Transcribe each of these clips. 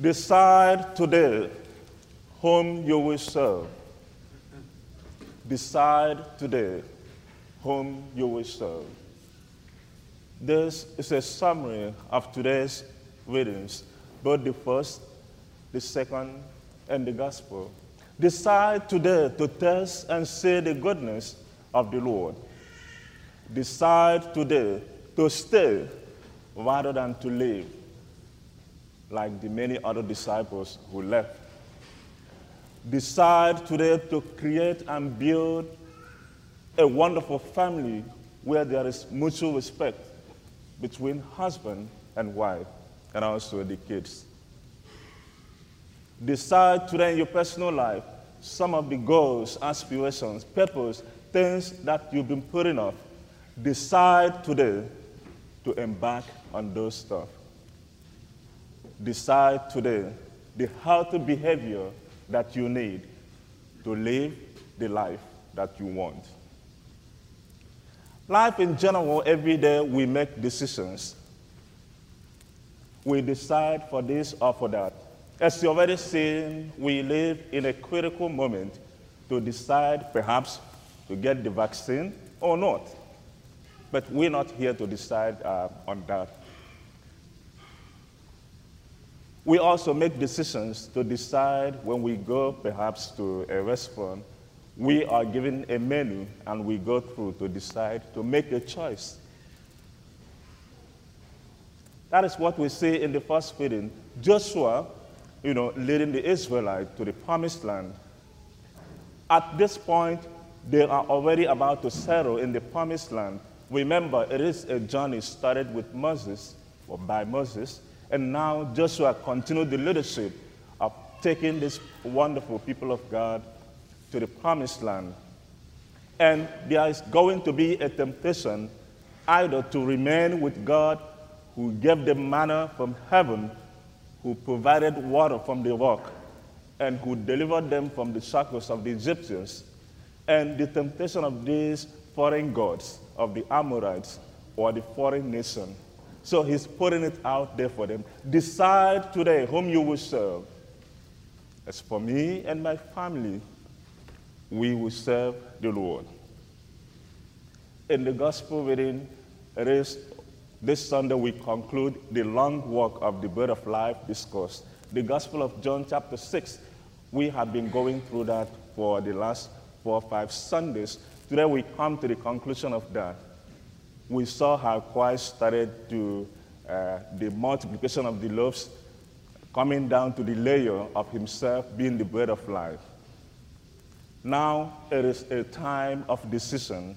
Decide today whom you will serve. Decide today whom you will serve. This is a summary of today's readings, both the first, the second, and the gospel. Decide today to test and see the goodness of the Lord. Decide today to stay rather than to leave, like the many other disciples who left. Decide today to create and build a wonderful family where there is mutual respect between husband and wife and also the kids. Decide today in your personal life some of the goals, aspirations, purpose, things that you've been putting off. Decide today to embark on those stuff. Decide today the healthy behavior that you need to live the life that you want. Life in general, every day we make decisions. We decide for this or for that. As you already seen, we live in a critical moment to decide perhaps to get the vaccine or not. But we're not here to decide uh, on that. We also make decisions to decide when we go perhaps to a restaurant, we are given a menu and we go through to decide to make a choice. That is what we see in the first reading. Joshua, you know, leading the Israelites to the promised land. At this point, they are already about to settle in the promised land. Remember, it is a journey started with Moses, or by Moses, and now Joshua continued the leadership of taking this wonderful people of God to the promised land. And there is going to be a temptation either to remain with God who gave them manna from heaven, who provided water from the rock, and who delivered them from the shackles of the Egyptians, and the temptation of these foreign gods of the Amorites or the foreign nation. So he's putting it out there for them. Decide today whom you will serve. As for me and my family, we will serve the Lord. In the gospel reading, it is this Sunday we conclude the long walk of the Bread of Life discourse. The Gospel of John, chapter 6. We have been going through that for the last four or five Sundays. Today we come to the conclusion of that. We saw how Christ started to uh, the multiplication of the loaves, coming down to the layer of himself being the bread of life. Now it is a time of decision.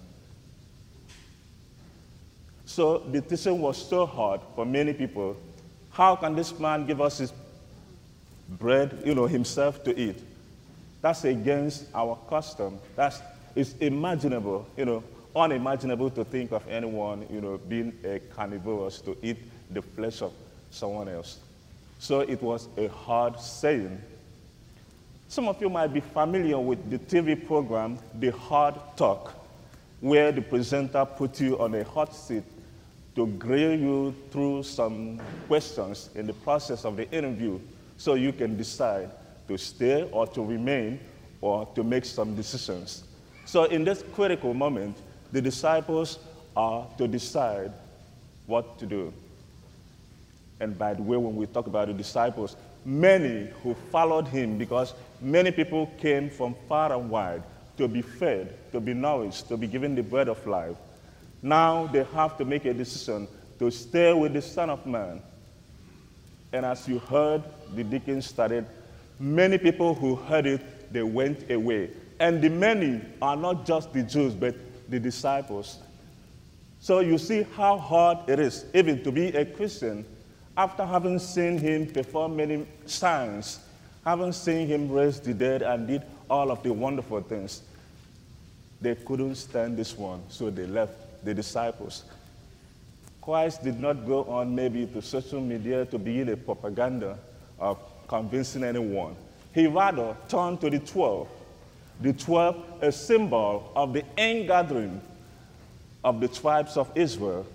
So the decision was so hard for many people. How can this man give us his bread, you know, himself to eat? That's against our custom. That's it's imaginable, you know, unimaginable to think of anyone, you know, being a carnivorous to eat the flesh of someone else. So it was a hard saying. Some of you might be familiar with the TV program, The Hard Talk, where the presenter puts you on a hot seat to grill you through some questions in the process of the interview so you can decide to stay or to remain or to make some decisions. So, in this critical moment, the disciples are to decide what to do. And by the way, when we talk about the disciples, many who followed him because many people came from far and wide to be fed, to be nourished, to be given the bread of life. Now they have to make a decision to stay with the Son of Man. And as you heard, the deacon started, many people who heard it, they went away. And the many are not just the Jews, but the disciples. So you see how hard it is, even to be a Christian, after having seen him perform many signs, having seen him raise the dead and did all of the wonderful things. They couldn't stand this one, so they left the disciples. Christ did not go on maybe to social media to begin a propaganda of convincing anyone. He rather turned to the 12. The 12, a symbol of the ingathering of the tribes of Israel,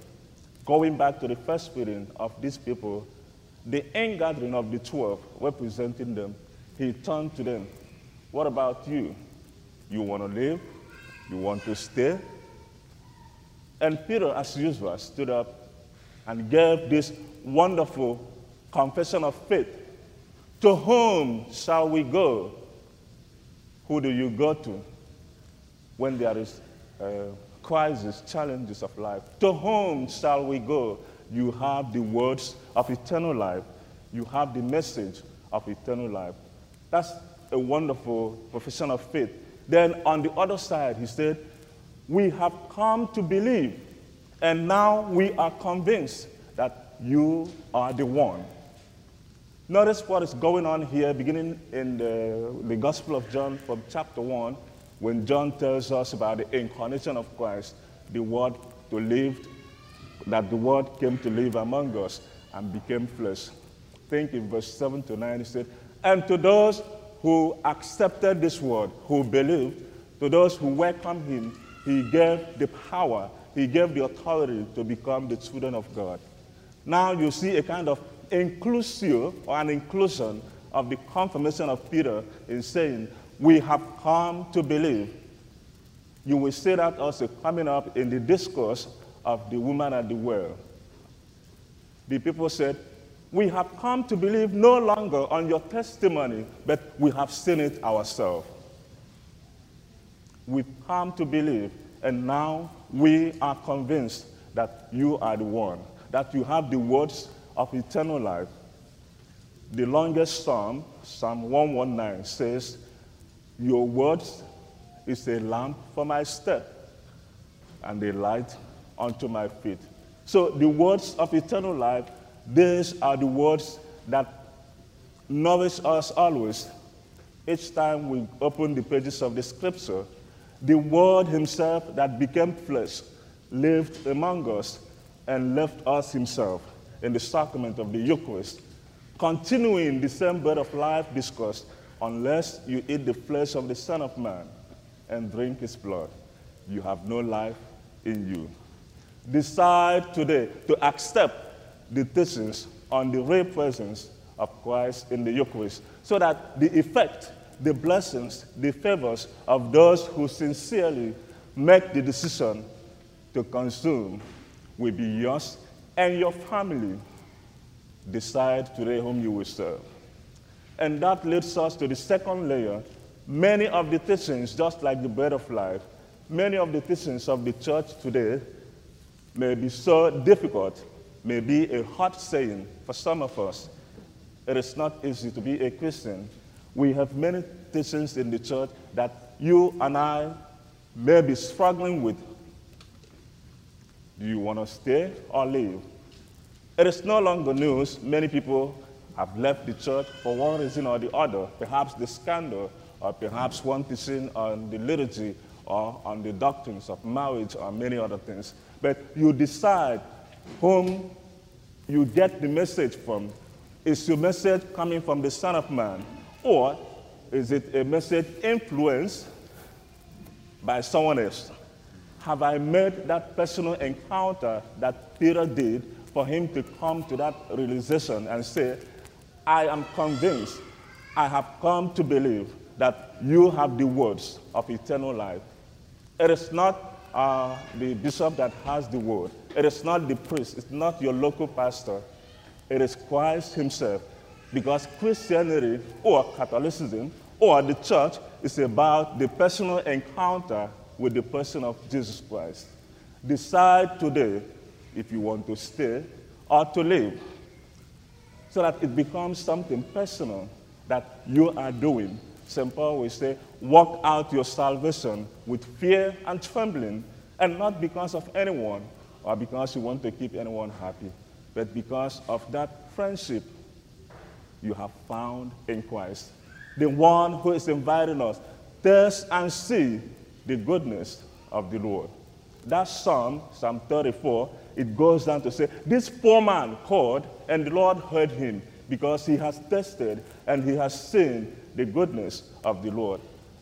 going back to the first reading of these people, the ingathering of the 12, representing them, he turned to them. What about you? You want to live? You want to stay? And Peter, as usual, stood up and gave this wonderful confession of faith. To whom shall we go? Who do you go to when there is uh, crisis, challenges of life? To whom shall we go? You have the words of eternal life. You have the message of eternal life. That's a wonderful profession of faith. Then on the other side, he said, We have come to believe, and now we are convinced that you are the one. Notice what is going on here, beginning in the, the Gospel of John from chapter 1, when John tells us about the incarnation of Christ, the Word to live, that the Word came to live among us and became flesh. Think in verse 7 to 9, he said, And to those who accepted this word, who believed, to those who welcomed him, he gave the power, he gave the authority to become the children of God. Now you see a kind of inclusive or an inclusion of the confirmation of Peter in saying, We have come to believe. You will see that also coming up in the discourse of the woman at the well. The people said, we have come to believe no longer on your testimony, but we have seen it ourselves. We've come to believe, and now we are convinced that you are the one, that you have the words of eternal life. The longest psalm, Psalm 119, says, Your word is a lamp for my step and a light unto my feet. So the words of eternal life these are the words that nourish us always. Each time we open the pages of the scripture, the Word Himself that became flesh lived among us and left us Himself in the sacrament of the Eucharist, continuing the same bread of life discourse, unless you eat the flesh of the Son of Man and drink His blood, you have no life in you. Decide today to accept the teachings on the real presence of Christ in the Eucharist so that the effect, the blessings, the favors of those who sincerely make the decision to consume will be yours and your family. Decide today whom you will serve. And that leads us to the second layer. Many of the teachings, just like the bread of life, many of the teachings of the church today may be so difficult may be a hard saying for some of us. It is not easy to be a Christian. We have many teachings in the church that you and I may be struggling with. Do you want to stay or leave? It is no longer news. Many people have left the church for one reason or the other, perhaps the scandal, or perhaps one teaching on the liturgy or on the doctrines of marriage or many other things. But you decide whom you get the message from. Is your message coming from the Son of Man? Or is it a message influenced by someone else? Have I made that personal encounter that Peter did for him to come to that realization and say, I am convinced, I have come to believe that you have the words of eternal life. It is not uh, the bishop that has the word. It is not the priest, it's not your local pastor. It is Christ Himself. Because Christianity or Catholicism or the church is about the personal encounter with the person of Jesus Christ. Decide today if you want to stay or to leave so that it becomes something personal that you are doing St. Paul will say, Walk out your salvation with fear and trembling, and not because of anyone or because you want to keep anyone happy, but because of that friendship you have found in Christ. The one who is inviting us, taste and see the goodness of the Lord. That psalm, Psalm 34, it goes down to say, This poor man called, and the Lord heard him because he has tested and he has seen the goodness of the Lord.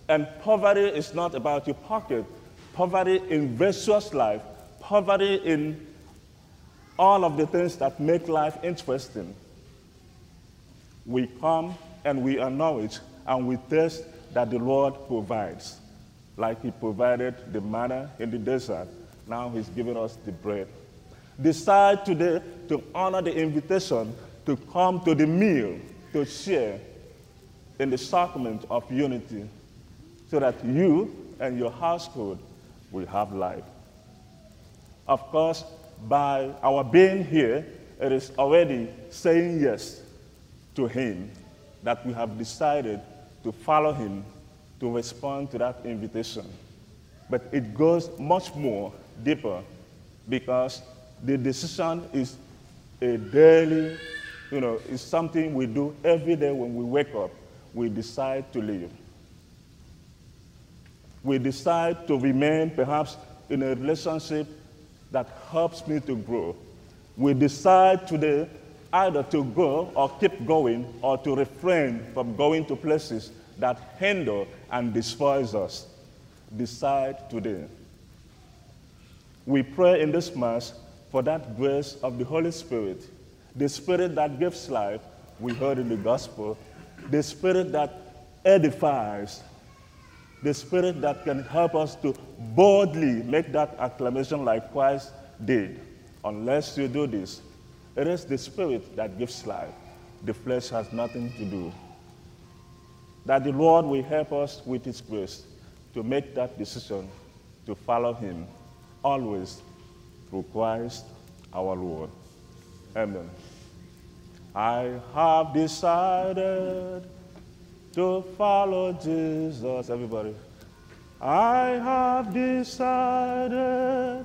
And poverty is not about your pocket. Poverty in virtuous life, poverty in all of the things that make life interesting. we come and we acknowledge and we test that the Lord provides. Like He provided the manna in the desert, now He's giving us the bread. Decide today to honor the invitation to come to the meal, to share in the sacrament of unity, so that you and your household will have life. Of course, by our being here, it is already saying yes to Him that we have decided to follow Him, to respond to that invitation. But it goes much more deeper because the decision is a daily, you know, it's something we do every day when we wake up. We decide to live. We decide to remain perhaps in a relationship that helps me to grow. We decide today either to go or keep going or to refrain from going to places that hinder and despise us. Decide today. We pray in this Mass for that grace of the Holy Spirit, the Spirit that gives life, we heard in the Gospel, the Spirit that edifies, the Spirit that can help us to boldly make that acclamation like Christ did. Unless you do this, it is the Spirit that gives life. The flesh has nothing to do. That the Lord will help us with His grace to make that decision to follow Him always through Christ our Lord. Amen. I have decided to follow Jesus. Everybody. I have decided